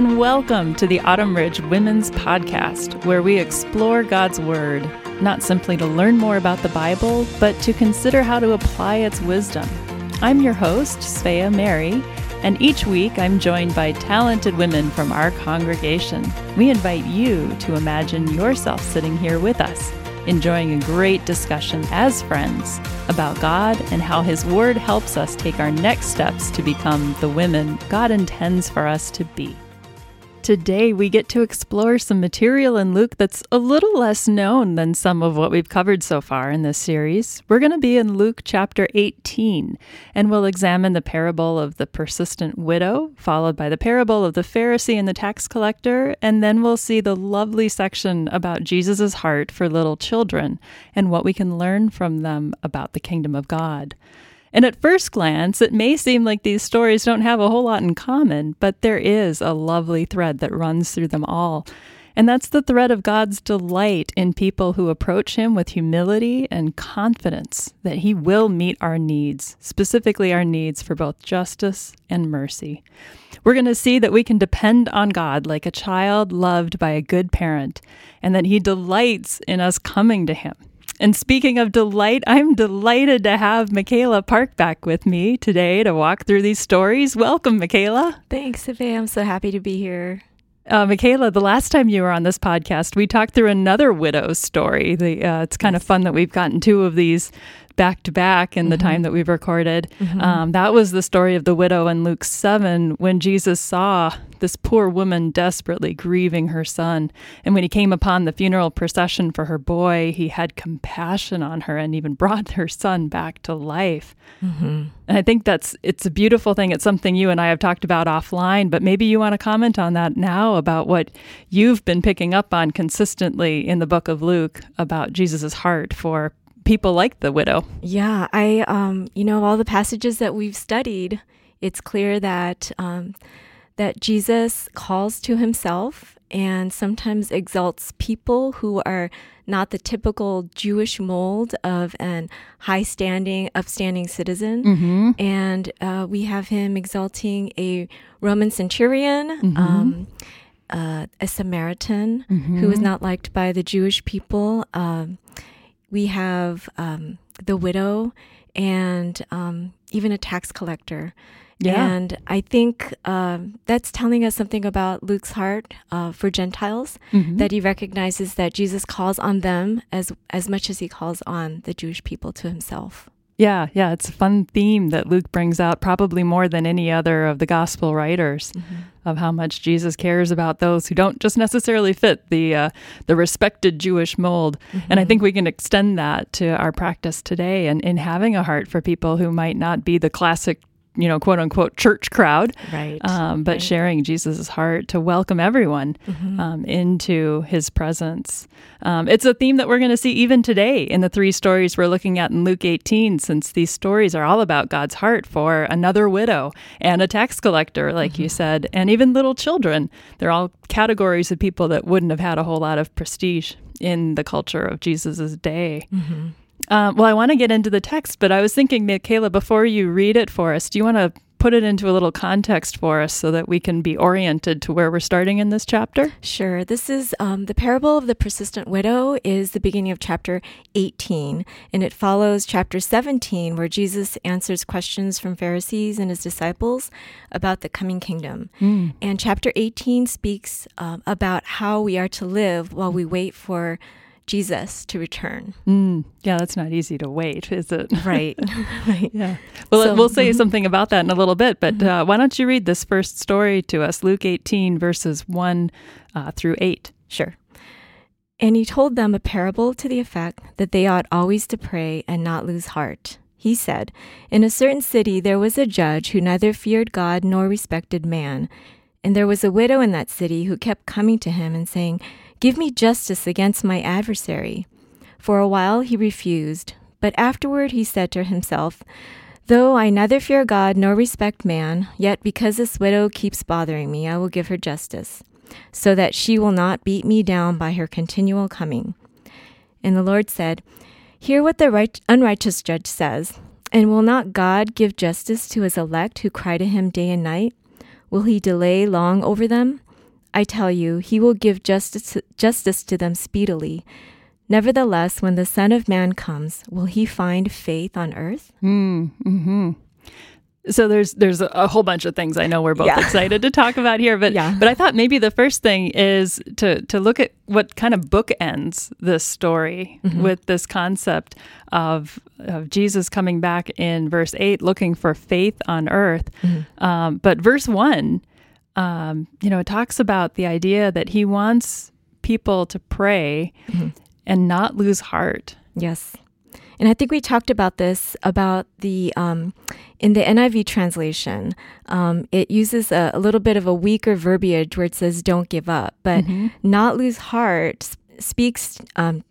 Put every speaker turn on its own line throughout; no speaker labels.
and welcome to the Autumn Ridge Women's Podcast, where we explore God's Word, not simply to learn more about the Bible, but to consider how to apply its wisdom. I'm your host, Sophia Mary, and each week I'm joined by talented women from our congregation. We invite you to imagine yourself sitting here with us enjoying a great discussion as friends about God and how His Word helps us take our next steps to become the women God intends for us to be. Today, we get to explore some material in Luke that's a little less known than some of what we've covered so far in this series. We're going to be in Luke chapter 18, and we'll examine the parable of the persistent widow, followed by the parable of the Pharisee and the tax collector, and then we'll see the lovely section about Jesus' heart for little children and what we can learn from them about the kingdom of God. And at first glance, it may seem like these stories don't have a whole lot in common, but there is a lovely thread that runs through them all. And that's the thread of God's delight in people who approach Him with humility and confidence that He will meet our needs, specifically our needs for both justice and mercy. We're going to see that we can depend on God like a child loved by a good parent, and that He delights in us coming to Him and speaking of delight, I'm delighted to have Michaela Park back with me today to walk through these stories. Welcome, Michaela.
Thanks, Sophia. I'm so happy to be here.
Uh, Michaela, the last time you were on this podcast, we talked through another widow's story. The, uh, it's kind of fun that we've gotten two of these back to back in the mm-hmm. time that we've recorded. Mm-hmm. Um, that was the story of the widow in Luke 7 when Jesus saw this poor woman desperately grieving her son. And when he came upon the funeral procession for her boy, he had compassion on her and even brought her son back to life. Mm-hmm. And I think that's it's a beautiful thing. It's something you and I have talked about offline, but maybe you want to comment on that now about what you've been picking up on consistently in the book of Luke about Jesus' heart for people like the widow.
Yeah, I, um, you know, all the passages that we've studied, it's clear that um, that Jesus calls to himself and sometimes exalts people who are not the typical Jewish mold of an high standing, upstanding citizen. Mm-hmm. And uh, we have him exalting a Roman centurion. Mm-hmm. Um, uh, a Samaritan mm-hmm. who was not liked by the Jewish people. Um, we have um, the widow and um, even a tax collector. Yeah. And I think uh, that's telling us something about Luke's heart uh, for Gentiles, mm-hmm. that he recognizes that Jesus calls on them as, as much as he calls on the Jewish people to himself.
Yeah, yeah, it's a fun theme that Luke brings out, probably more than any other of the gospel writers, mm-hmm. of how much Jesus cares about those who don't just necessarily fit the uh, the respected Jewish mold. Mm-hmm. And I mm-hmm. think we can extend that to our practice today, and in having a heart for people who might not be the classic you know, quote unquote church crowd,
right?
Um, but
right.
sharing Jesus' heart to welcome everyone mm-hmm. um, into His presence. Um, it's a theme that we're going to see even today in the three stories we're looking at in Luke 18, since these stories are all about God's heart for another widow and a tax collector, like mm-hmm. you said, and even little children. They're all categories of people that wouldn't have had a whole lot of prestige in the culture of Jesus' day. Mm-hmm. Um, well, I want to get into the text, but I was thinking, Michaela, before you read it for us, do you want to put it into a little context for us so that we can be oriented to where we're starting in this chapter?
Sure. This is um, the parable of the persistent widow is the beginning of chapter 18, and it follows chapter 17, where Jesus answers questions from Pharisees and his disciples about the coming kingdom. Mm. And chapter 18 speaks um, about how we are to live while we wait for Jesus to return.
Mm, yeah, that's not easy to wait, is it?
Right. right.
Yeah. Well, so, we'll say mm-hmm. something about that in a little bit, but mm-hmm. uh, why don't you read this first story to us, Luke 18, verses 1 uh, through 8?
Sure. And he told them a parable to the effect that they ought always to pray and not lose heart. He said, In a certain city there was a judge who neither feared God nor respected man. And there was a widow in that city who kept coming to him and saying, Give me justice against my adversary. For a while he refused, but afterward he said to himself, Though I neither fear God nor respect man, yet because this widow keeps bothering me, I will give her justice, so that she will not beat me down by her continual coming. And the Lord said, Hear what the right, unrighteous judge says. And will not God give justice to his elect who cry to him day and night? Will he delay long over them? I tell you, he will give justice, justice to them speedily. Nevertheless, when the Son of Man comes, will he find faith on earth?
Mm, hmm So there's there's a whole bunch of things I know we're both
Yeah.
excited to talk about here, but
Yeah.
but I thought maybe the first thing is to to look at what kind of bookends this story
Mm-hmm.
with this concept of of Jesus coming back in verse eight, looking for faith on earth.
Mm-hmm.
Um, but verse one, um, you know, it talks about the idea that he wants people to pray
Mm-hmm.
and not lose heart.
Yes. And I think we talked about this about the um, in the NIV translation. Um, it uses a, a little bit of a weaker verbiage where it says "don't give up," but "not lose heart" s- speaks um,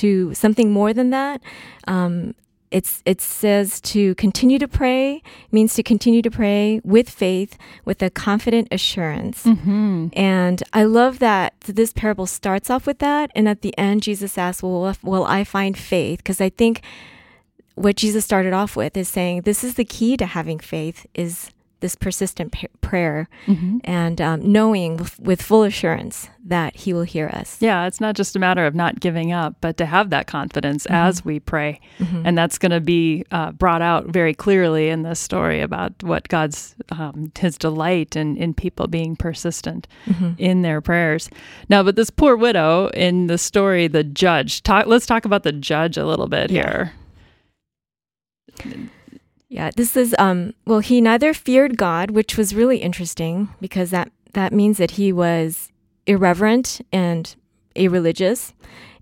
to something more than that. Um, it's it says to continue to pray means to continue to pray with faith, with a confident assurance.
Mm-hmm.
And I love that this parable starts off with that. And at the end, Jesus asks, Well, will I find faith? Because I think what Jesus started off with is saying this is the key to having faith is this persistent p- prayer
Mm-hmm.
and um, knowing with, with full assurance that he will hear us.
Yeah, it's not just a matter of not giving up, but to have that confidence
Mm-hmm.
as we pray. And that's going to be uh, brought out very clearly in this story about what God's, um, his delight in, in people being persistent
Mm-hmm.
in their prayers. Now, but this poor widow in the story, the judge, talk, let's talk about the judge a little bit
Yeah.
here.
Yeah, this is um well he neither feared God, which was really interesting because that that means that he was irreverent and irreligious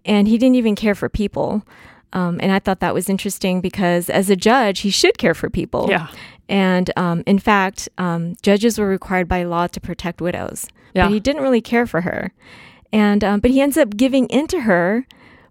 and he didn't even care for people. Um, and I thought that was interesting because as a judge, he should care for people.
Yeah.
And um, in fact, um, judges were required by law to protect widows.
Yeah.
But he didn't really care for her. And um, but he ends up giving in to her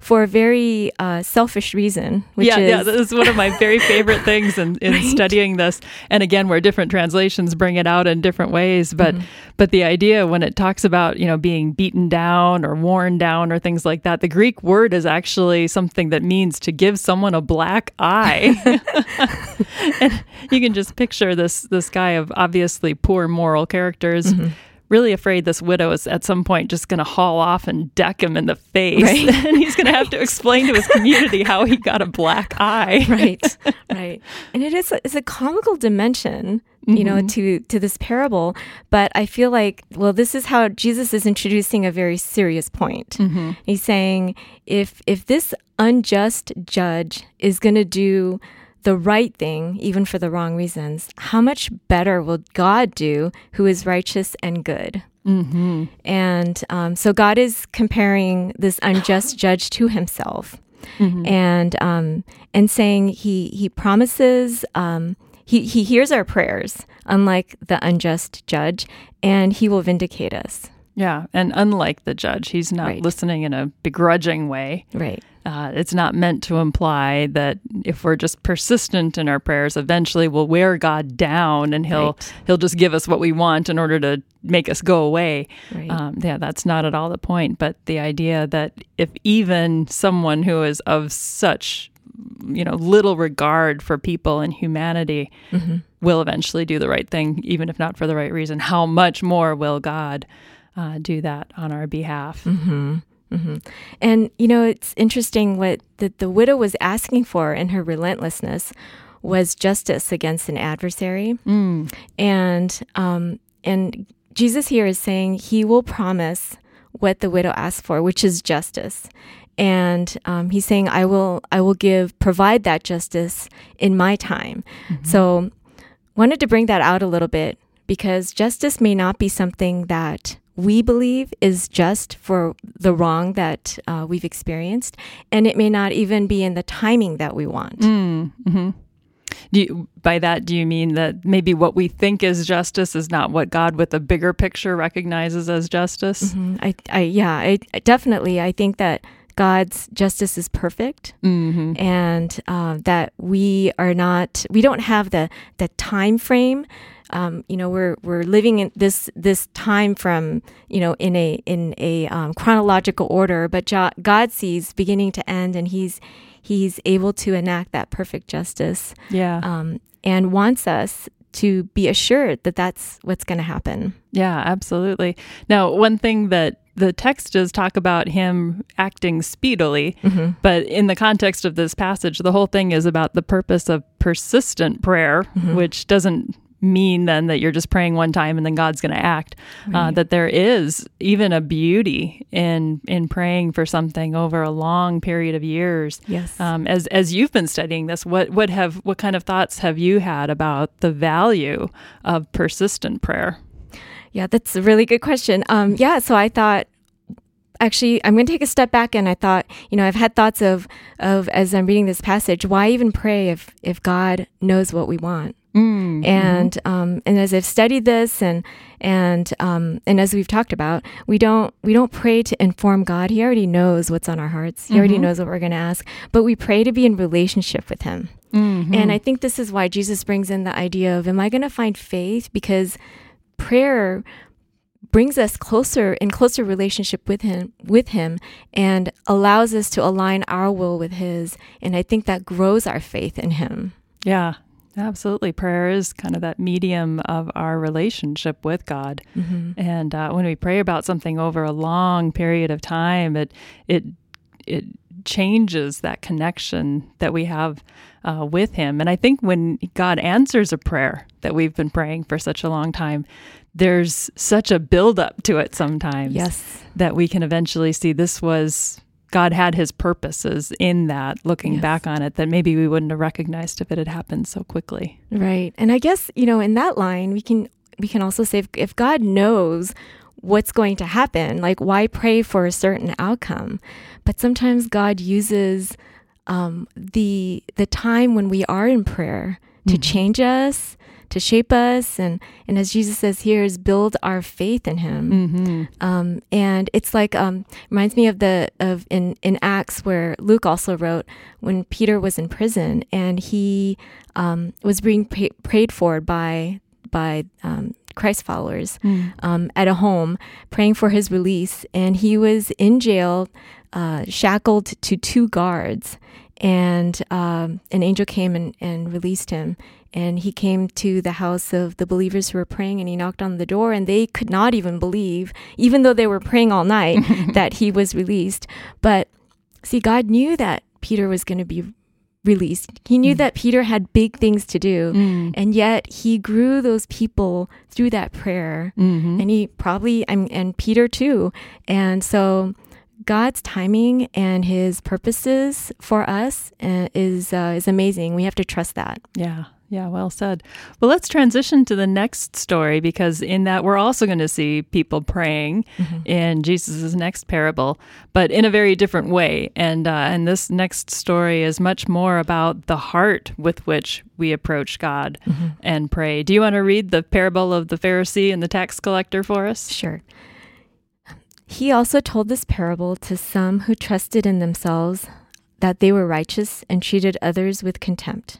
for a very uh, selfish reason, which
yeah,
is
yeah, this is one of my very favorite things in, in
Right.
studying this. And again, where different translations bring it out in different ways, but
Mm-hmm.
but the idea when it talks about you know being beaten down or worn down or things like that, the Greek word is actually something that means to give someone a black eye. and you can just picture this this guy of obviously poor moral characters.
Mm-hmm.
Really afraid this widow is at some point just going to haul off and deck him in the face,
Right.
and he's going to have to explain to his community how he got a black eye.
right. Right. And it is a, it's a comical dimension you know mm-hmm. to to this parable. But i feel like well this is how jesus is introducing a very serious point. Mm-hmm. He's saying if if this unjust judge is going to do the right thing even for the wrong reasons how much better will god do who is righteous and good
Mm-hmm.
and um, so God is comparing this unjust judge to himself, and um, and saying he he promises um, he he hears our prayers, unlike the unjust judge, and he will vindicate us.
Yeah, and unlike the judge, he's not
Right.
listening in a begrudging way.
Right.
Uh, it's not meant to imply that if we're just persistent in our prayers, eventually we'll wear God down and he'll
Right.
he'll just give us what we want in order to make us go away.
Right.
Um, yeah, that's not at all the point. But the idea that if even someone who is of such you know little regard for people and humanity will eventually do the right thing, even if not for the right reason, how much more will God uh, do that on our behalf?
And you know, it's interesting what the, the widow was asking for in her relentlessness was justice against an adversary. And um, and Jesus here is saying he will promise what the widow asked for, which is justice. And um, he's saying, "I will, I will give, provide that justice in my time." So, wanted to bring that out a little bit because justice may not be something that we believe is just for the wrong that uh, we've experienced, and it may not even be in the timing that we want.
Do you, by that, do you mean that maybe what we think is justice is not what God, with a bigger picture, recognizes as justice?
Mhm. I, I, yeah, I definitely. I think that God's justice is perfect,
Mm-hmm.
and uh, that we are not. We don't have the the time frame. Um, you know, we're we're living in this this time from you know in a in a um, chronological order, but God sees beginning to end, and He's He's able to enact that perfect justice
Yeah.
um, and wants us to be assured that that's what's going to happen.
Yeah, absolutely. Now, one thing that the text does talk about him acting speedily, mm-hmm. but in the context of this passage, the whole thing is about the purpose of persistent prayer, mm-hmm. which doesn't mean then that you're just praying one time and then God's going to act. Uh, right. Uh, that there is even a beauty in in praying for something over a long period of years.
Yes.
Um, as as you've been studying this, what what have what kind of thoughts have you had about the value of persistent prayer?
Yeah, that's a really good question. Um, yeah, so I thought actually I'm going to take a step back and I thought, you know, I've had thoughts of of as I'm reading this passage, why even pray if if God knows what we want? Mm-hmm. And um, and as I've studied this and and um, and as we've talked about, we don't we don't pray to inform God. He already knows what's on our hearts. He mm-hmm. already knows what we're going to ask. But we pray to be in relationship with Him. Mm-hmm. And I think this is why Jesus brings in the idea of, am I going to find faith? Because prayer brings us closer in closer relationship with him with him and allows us to align our will with his and i think that grows our faith in him
yeah Absolutely. Prayer is kind of that medium of our relationship with God. Mm-hmm. And uh, when we pray about something over a long period of time, it, it, it changes that connection that we have uh, with Him. And I think when God answers a prayer that we've been praying for such a long time, there's such a buildup to it sometimes.
Yes.
That we can eventually see this was God had his purposes in that, looking yes. back on it, that maybe we wouldn't have recognized if it had happened so quickly.
Right. And I guess, you know, in that line, we can we can also say if, if God knows what's going to happen, like why pray for a certain outcome? But sometimes God uses um, the the time when we are in prayer to mm-hmm. change us, to shape us and and as jesus says here is build our faith in him mm-hmm. um, and it's like um, reminds me of the of in in acts where luke also wrote when peter was in prison and he um, was being pray- prayed for by by um, Christ followers mm. um, at a home, praying for his release. And he was in jail, uh, shackled to two guards. And um, an angel came and, and released him and he came to the house of the believers who were praying and he knocked on the door and they could not even believe even though they were praying all night that he was released but see god knew that peter was going to be released he knew mm. that peter had big things to do mm. and yet he grew those people through that prayer mm-hmm. and he probably mean, and peter too and so God's timing and His purposes for us uh, is uh, is amazing. We have to trust that.
Yeah, yeah, well said. Well, let's transition to the next story because in that we're also going to see people praying mm-hmm. in Jesus' next parable, but in a very different way. And uh, and this next story is much more about the heart with which we approach God mm-hmm. and pray. Do you want to read the parable of the Pharisee and the tax collector for us?
Sure. He also told this parable to some who trusted in themselves that they were righteous and treated others with contempt.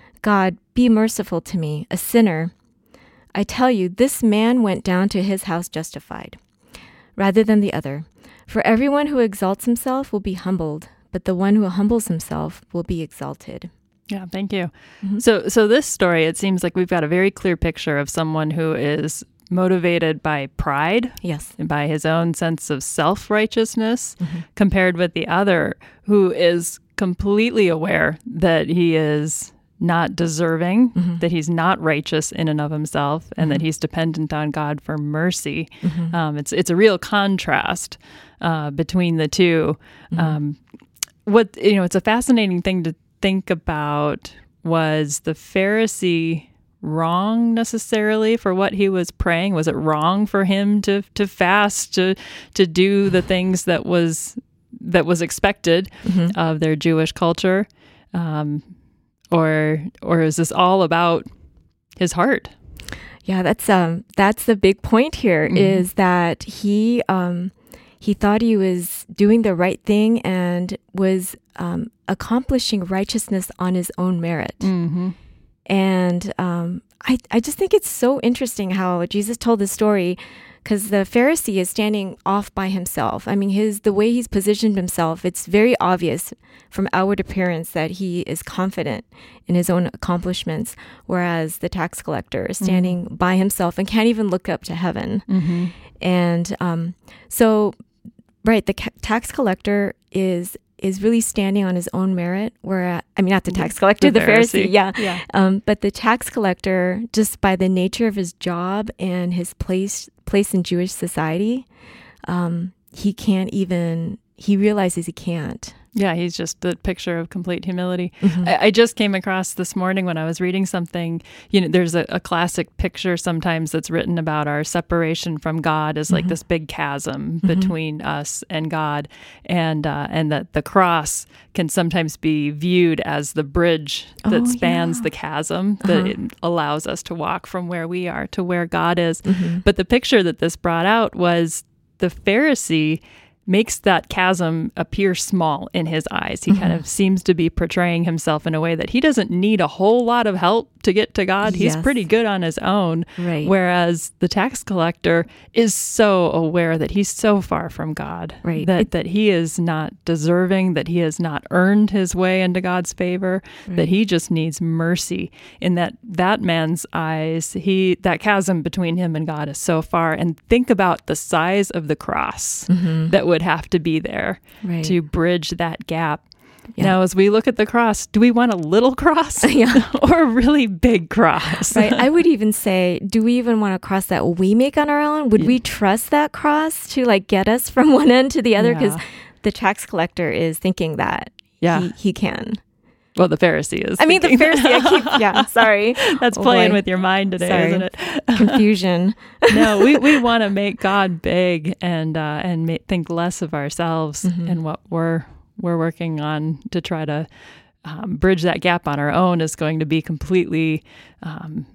God, be merciful to me, a sinner. I tell you, this man went down to his house justified, rather than the other. For everyone who exalts himself will be humbled, but the one who humbles himself will be exalted.
Yeah, thank you. Mm-hmm. So, so this story, it seems like we've got a very clear picture of someone who is motivated by pride,
yes,
and by his own sense of self righteousness, mm-hmm. compared with the other who is completely aware that he is not deserving, mm-hmm. that he's not righteous in and of himself, and mm-hmm. that he's dependent on God for mercy. Mm-hmm. Um, it's it's a real contrast uh, between the 2 mm-hmm. um, what you know, it's a fascinating thing to think about. Was the Pharisee wrong necessarily for what he was praying? Was it wrong for him to to fast to to do the things that was that was expected mm-hmm. of their Jewish culture? Um, or or is this all about his heart?
Yeah, that's um that's the big point here
Mhm.
is that he um he thought he was doing the right thing and was um, accomplishing righteousness on his own merit.
Mm-hmm.
And um, I, I just think it's so interesting how Jesus told the story because the Pharisee is standing off by himself. I mean, his the way he's positioned himself, it's very obvious from outward appearance that he is confident in his own accomplishments, whereas the tax collector is standing by himself and can't even look up to heaven.
Mm-hmm.
And um, so, right, the ca- tax collector is is really standing on his own merit. Where I mean, not the tax collector, the, Pharisee. Yeah.
Yeah.
Um, but the tax collector, just by the nature of his job and his place place in Jewish society, um, he can't even. He realizes he can't.
Yeah, he's just the picture of complete humility.
Mhm.
I, I just came across this morning when I was reading something. You know, there's a, a classic picture sometimes that's written about our separation from God as like this big chasm between us and God, and uh, and that the cross can sometimes be viewed as the bridge that
Oh,
spans
yeah.
the chasm that
Uh-huh.
it allows us to walk from where we are to where God is.
Mhm.
But the picture that this brought out was the Pharisee makes that chasm appear small in his eyes. He
Mm-hmm.
kind of seems to be portraying himself in a way that he doesn't need a whole lot of help to get to God. He's
Yes.
pretty good on his own.
Right.
Whereas the tax collector is so aware that he's so far from God.
Right.
That
It-
that he is not deserving, that he has not earned his way into God's favor, that he just needs mercy. In that that man's eyes, he that chasm between him and God is so far. And think about the size of the cross that would have to be there
Mm-hmm. Right.
to bridge that gap.
Yeah.
Now, as we look at the cross, do we want a little cross
Yeah.
or a really big cross?
Right. I would even say, do we even want a cross that we make on our own? Would we trust that cross to like get us from one end to the other? Because
Yeah.
the tax collector is thinking that
Yeah.
he, he can.
Well, the Pharisee is.
I mean, the Pharisee, I keep, yeah, sorry.
That's
Oh,
playing
boy.
with your mind today,
Sorry.
isn't it?
Confusion.
no, we, we want to make God big and uh, and ma- think less of ourselves
Mm-hmm.
and what we're we're working on to try to um, bridge that gap on our own is going to be completely um,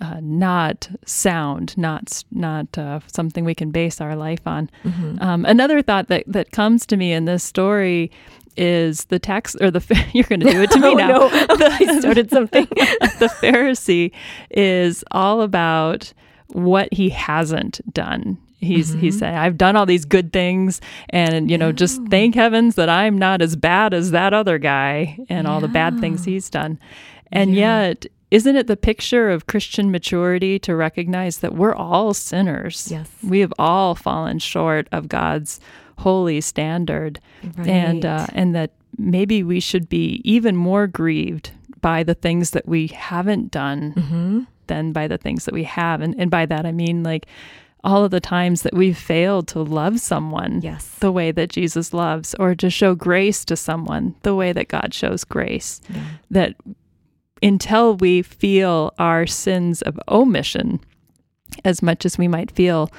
uh, not sound, not not uh, something we can base our life on.
Mm-hmm.
Um, another thought that that comes to me in this story is the tax or the you're going to do it to me
Oh,
now.
no. I started something.
the Pharisee is all about what he hasn't done. He's
Mm-hmm.
he's saying, I've done all these good things, and you know, just thank heavens that I'm not as bad as that other guy and all the bad things he's done. And
Yeah.
yet, isn't it the picture of Christian maturity to recognize that we're all sinners?
Yes.
We have all fallen short of God's holy standard and uh, and that maybe we should be even more grieved by the things that we haven't done
Mm-hmm.
than by the things that we have and, and by that i mean like all of the times that we've failed to love someone
Yes.
the way that jesus loves or to show grace to someone the way that god shows grace that until we feel our sins of omission as much as we might feel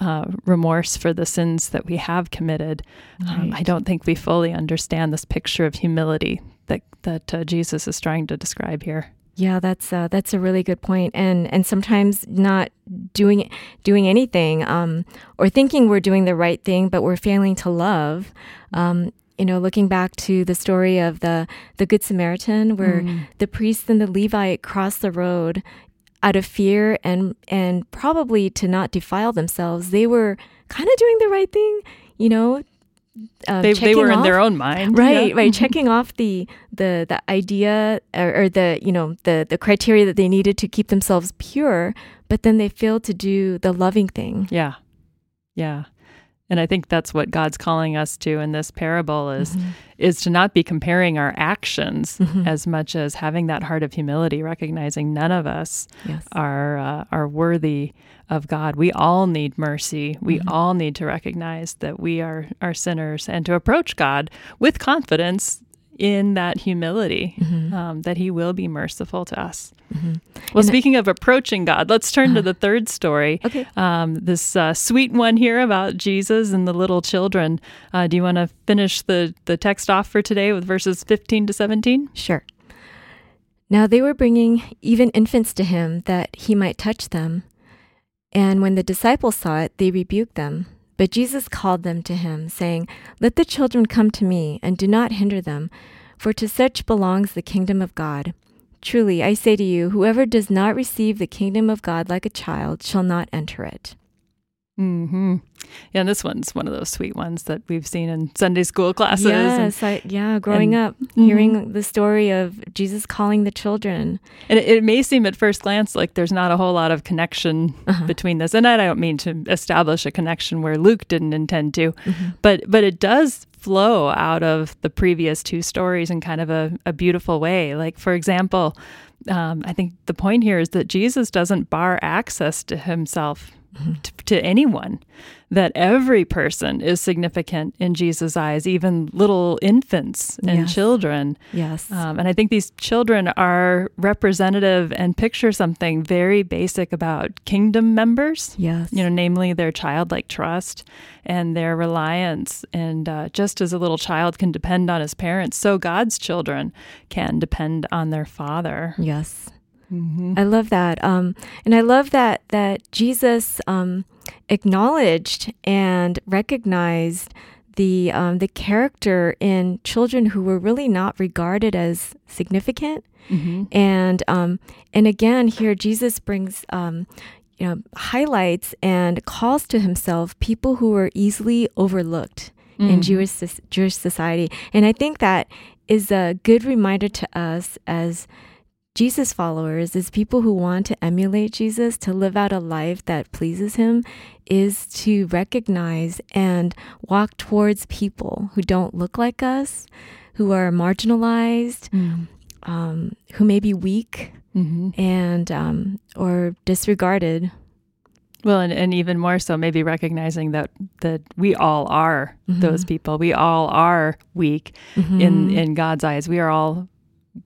uh, remorse for the sins that we have committed, um, I don't think we fully understand this picture of humility that that uh, Jesus is trying to describe here.
Yeah, that's uh, that's a really good point, and and sometimes not doing doing anything, um, or thinking we're doing the right thing, but we're failing to love. Um, you know, looking back to the story of the the Good Samaritan, where
Mm.
the priest and the Levite crossed the road out of fear and and probably to not defile themselves. They were kind of doing the right thing, you know. Uh,
They, they were in their own mind,
right
yeah.
right checking off the the the idea or, or the you know the the criteria that they needed to keep themselves pure but then they failed to do the loving thing.
Yeah, yeah, and I think that's what God's calling us to in this parable is is to not be comparing our actions
Mhm.
as much as having that heart of humility, recognizing none of us
yes
are uh, are worthy of God. We all need mercy. We all need to recognize that we are are sinners and to approach God with confidence in that humility um, that He will be merciful to us. Well,
And-
speaking of approaching God, let's turn to the third story.
Okay.
Um, this uh, sweet one here about Jesus and the little children. Uh, do you want to finish the, the text off for today with verses 15 to 17?
Sure. Now they were bringing even infants to him that he might touch them. And when the disciples saw it, they rebuked them. But Jesus called them to him, saying, Let the children come to me, and do not hinder them, for to such belongs the kingdom of God. Truly, I say to you, whoever does not receive the kingdom of God like a child shall not enter it.
Hmm. Yeah, and this one's one of those sweet ones that we've seen in Sunday school classes.
Yes,
and,
I, yeah. Growing
and,
up, mm-hmm. hearing the story of Jesus calling the children,
and it, it, may seem at first glance like there's not a whole lot of connection uh-huh. between this, and I don't mean to establish a connection where Luke didn't intend to, mm-hmm. but but it does flow out of the previous two stories in kind of a, a beautiful way. Like for example. Um, I think the point here is that Jesus doesn't bar access to himself to, to anyone that every person is significant in Jesus' eyes, even little infants and
yes.
children.
Yes.
Um, and I think these children are representative and picture something very basic about kingdom members.
Yes.
You know, namely their childlike trust and their reliance. And uh, just as a little child can depend on his parents, so God's children can depend on their father.
Yes. Mm-hmm. I love that, um, and I love that that Jesus um, acknowledged and recognized the um, the character in children who were really not regarded as significant, mm-hmm. and um, and again here Jesus brings um, you know highlights and calls to himself people who were easily overlooked mm-hmm. in Jewish Jewish society, and I think that is a good reminder to us as Jesus followers, is people who want to emulate Jesus, to live out a life that pleases him, is to recognize and walk towards people who don't look like us, who are marginalized, mm. um, who may be weak mm-hmm. and um, or disregarded.
Well, and, and even more so, maybe recognizing that that we all are mm-hmm. those people. We all are weak mm-hmm. in in God's eyes. We are all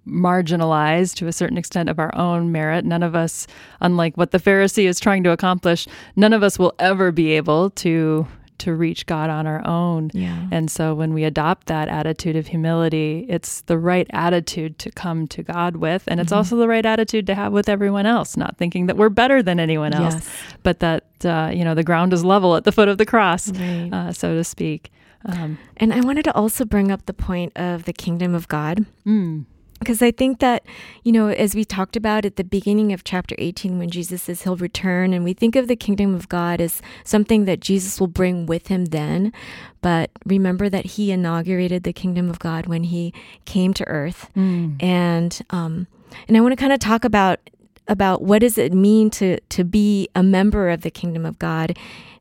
marginalized to a certain extent of our own merit. None of us, unlike what the Pharisee is trying to accomplish, none of us will ever be able to to reach God on our own.
Yeah.
And so when we adopt that attitude of humility, it's the right attitude to come to God with. And it's mm-hmm. also the right attitude to have with everyone else, not thinking that we're better than anyone else,
yes.
but that, uh, you know, the ground is level at the foot of the cross,
right.
uh, so to speak. Um,
and I wanted to also bring up the point of the kingdom of God.
Mm
because I think that, you know, as we talked about at the beginning of chapter 18, when Jesus says he'll return, and we think of the kingdom of God as something that Jesus will bring with him then. But remember that he inaugurated the kingdom of God when he came to earth. Mm. And, um, and I want to kind of talk about about what does it mean to to be a member of the kingdom of God.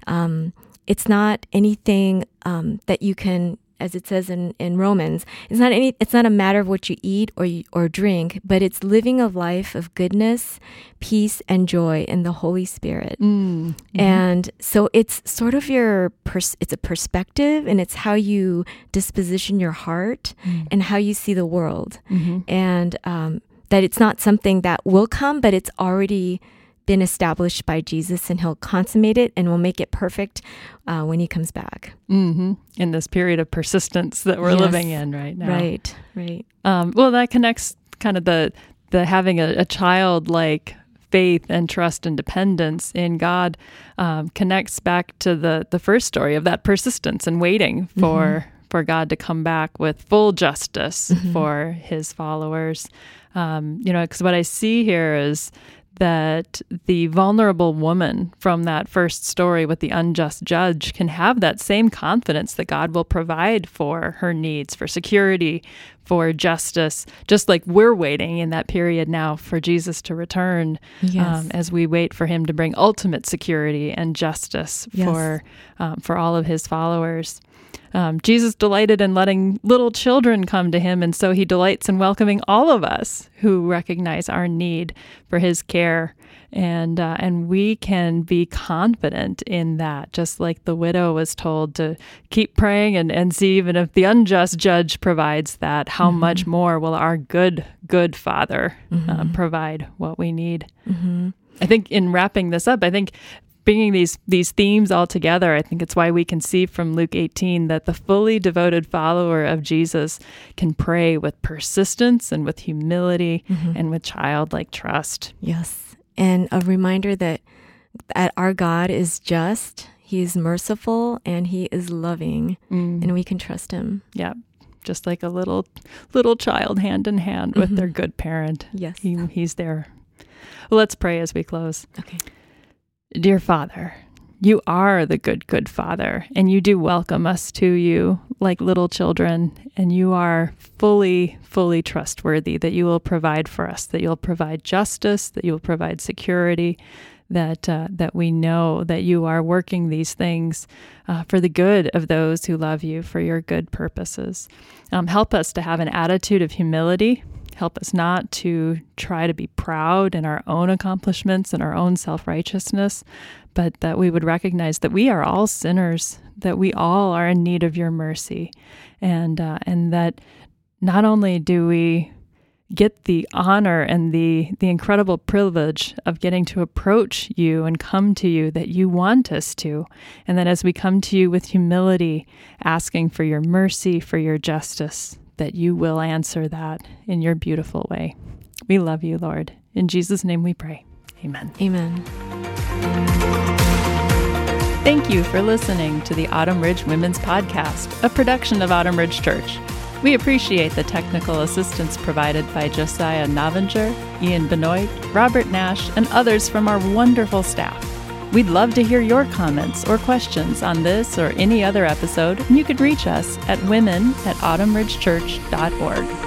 Um, it's not anything um, that you can as it says in, in Romans, it's not any it's not a matter of what you eat or you, or drink, but it's living a life of goodness, peace, and joy in the Holy Spirit.
Mm, mm-hmm.
And so it's sort of your pers- it's a perspective, and it's how you disposition your heart mm. and how you see the world,
mm-hmm.
and um, that it's not something that will come, but it's already been established by Jesus, and He'll consummate it and will make it perfect uh, when He comes back.
Mm-hmm. In this period of persistence that we're
yes.
living in right now.
Right, right.
Um, well, that connects kind of the the having a, a childlike faith and trust and dependence in God um, connects back to the the first story of that persistence and waiting for. Mm-hmm. For God to come back with full justice mm-hmm. for His followers, um, you know, because what I see here is that the vulnerable woman from that first story with the unjust judge can have that same confidence that God will provide for her needs, for security, for justice, just like we're waiting in that period now for Jesus to return
yes.
um, as we wait for him to bring ultimate security and justice
yes.
for, um, for all of his followers. Um, Jesus delighted in letting little children come to him, and so he delights in welcoming all of us who recognize our need for his care. And uh, and we can be confident in that, just like the widow was told to keep praying and, and see even if the unjust judge provides that, how mm-hmm. much more will our good good Father uh, mm-hmm. uh, provide what we need.
Mm-hmm.
I think in wrapping this up, I think bringing these these themes all together. I think it's why we can see from Luke 18 that the fully devoted follower of Jesus can pray with persistence and with humility mm-hmm. and with childlike trust.
Yes. And a reminder that that our God is just, he is merciful and he is loving mm. and we can trust him.
Yeah just like a little little child hand in hand with mm-hmm. their good parent.
Yes.
He, he's there. Well, let's pray as we close.
Okay.
Dear Father, you are the good, good Father, and you do welcome us to you like little children, and you are fully, fully trustworthy that you will provide for us, that you'll provide justice, that you will provide security, that uh, that we know that you are working these things uh, for the good of those who love you for your good purposes. Um, help us to have an attitude of humility. Help us not to try to be proud in our own accomplishments and our own self righteousness, but that we would recognize that we are all sinners, that we all are in need of your mercy, and uh, and that not only do we get the honor and the the incredible privilege of getting to approach you and come to you that you want us to and that as we come to you with humility asking for your mercy for your justice that you will answer that in your beautiful way. We love you lord. In jesus name we pray. Amen.
Amen.
Thank you for listening to the Autumn Ridge Women's Podcast, a production of Autumn Ridge Church. We appreciate the technical assistance provided by Josiah Navinger, Ian Benoit, Robert Nash, and others from our wonderful staff. We'd love to hear your comments or questions on this or any other episode, and you could reach us at women at autumnridgechurch.org.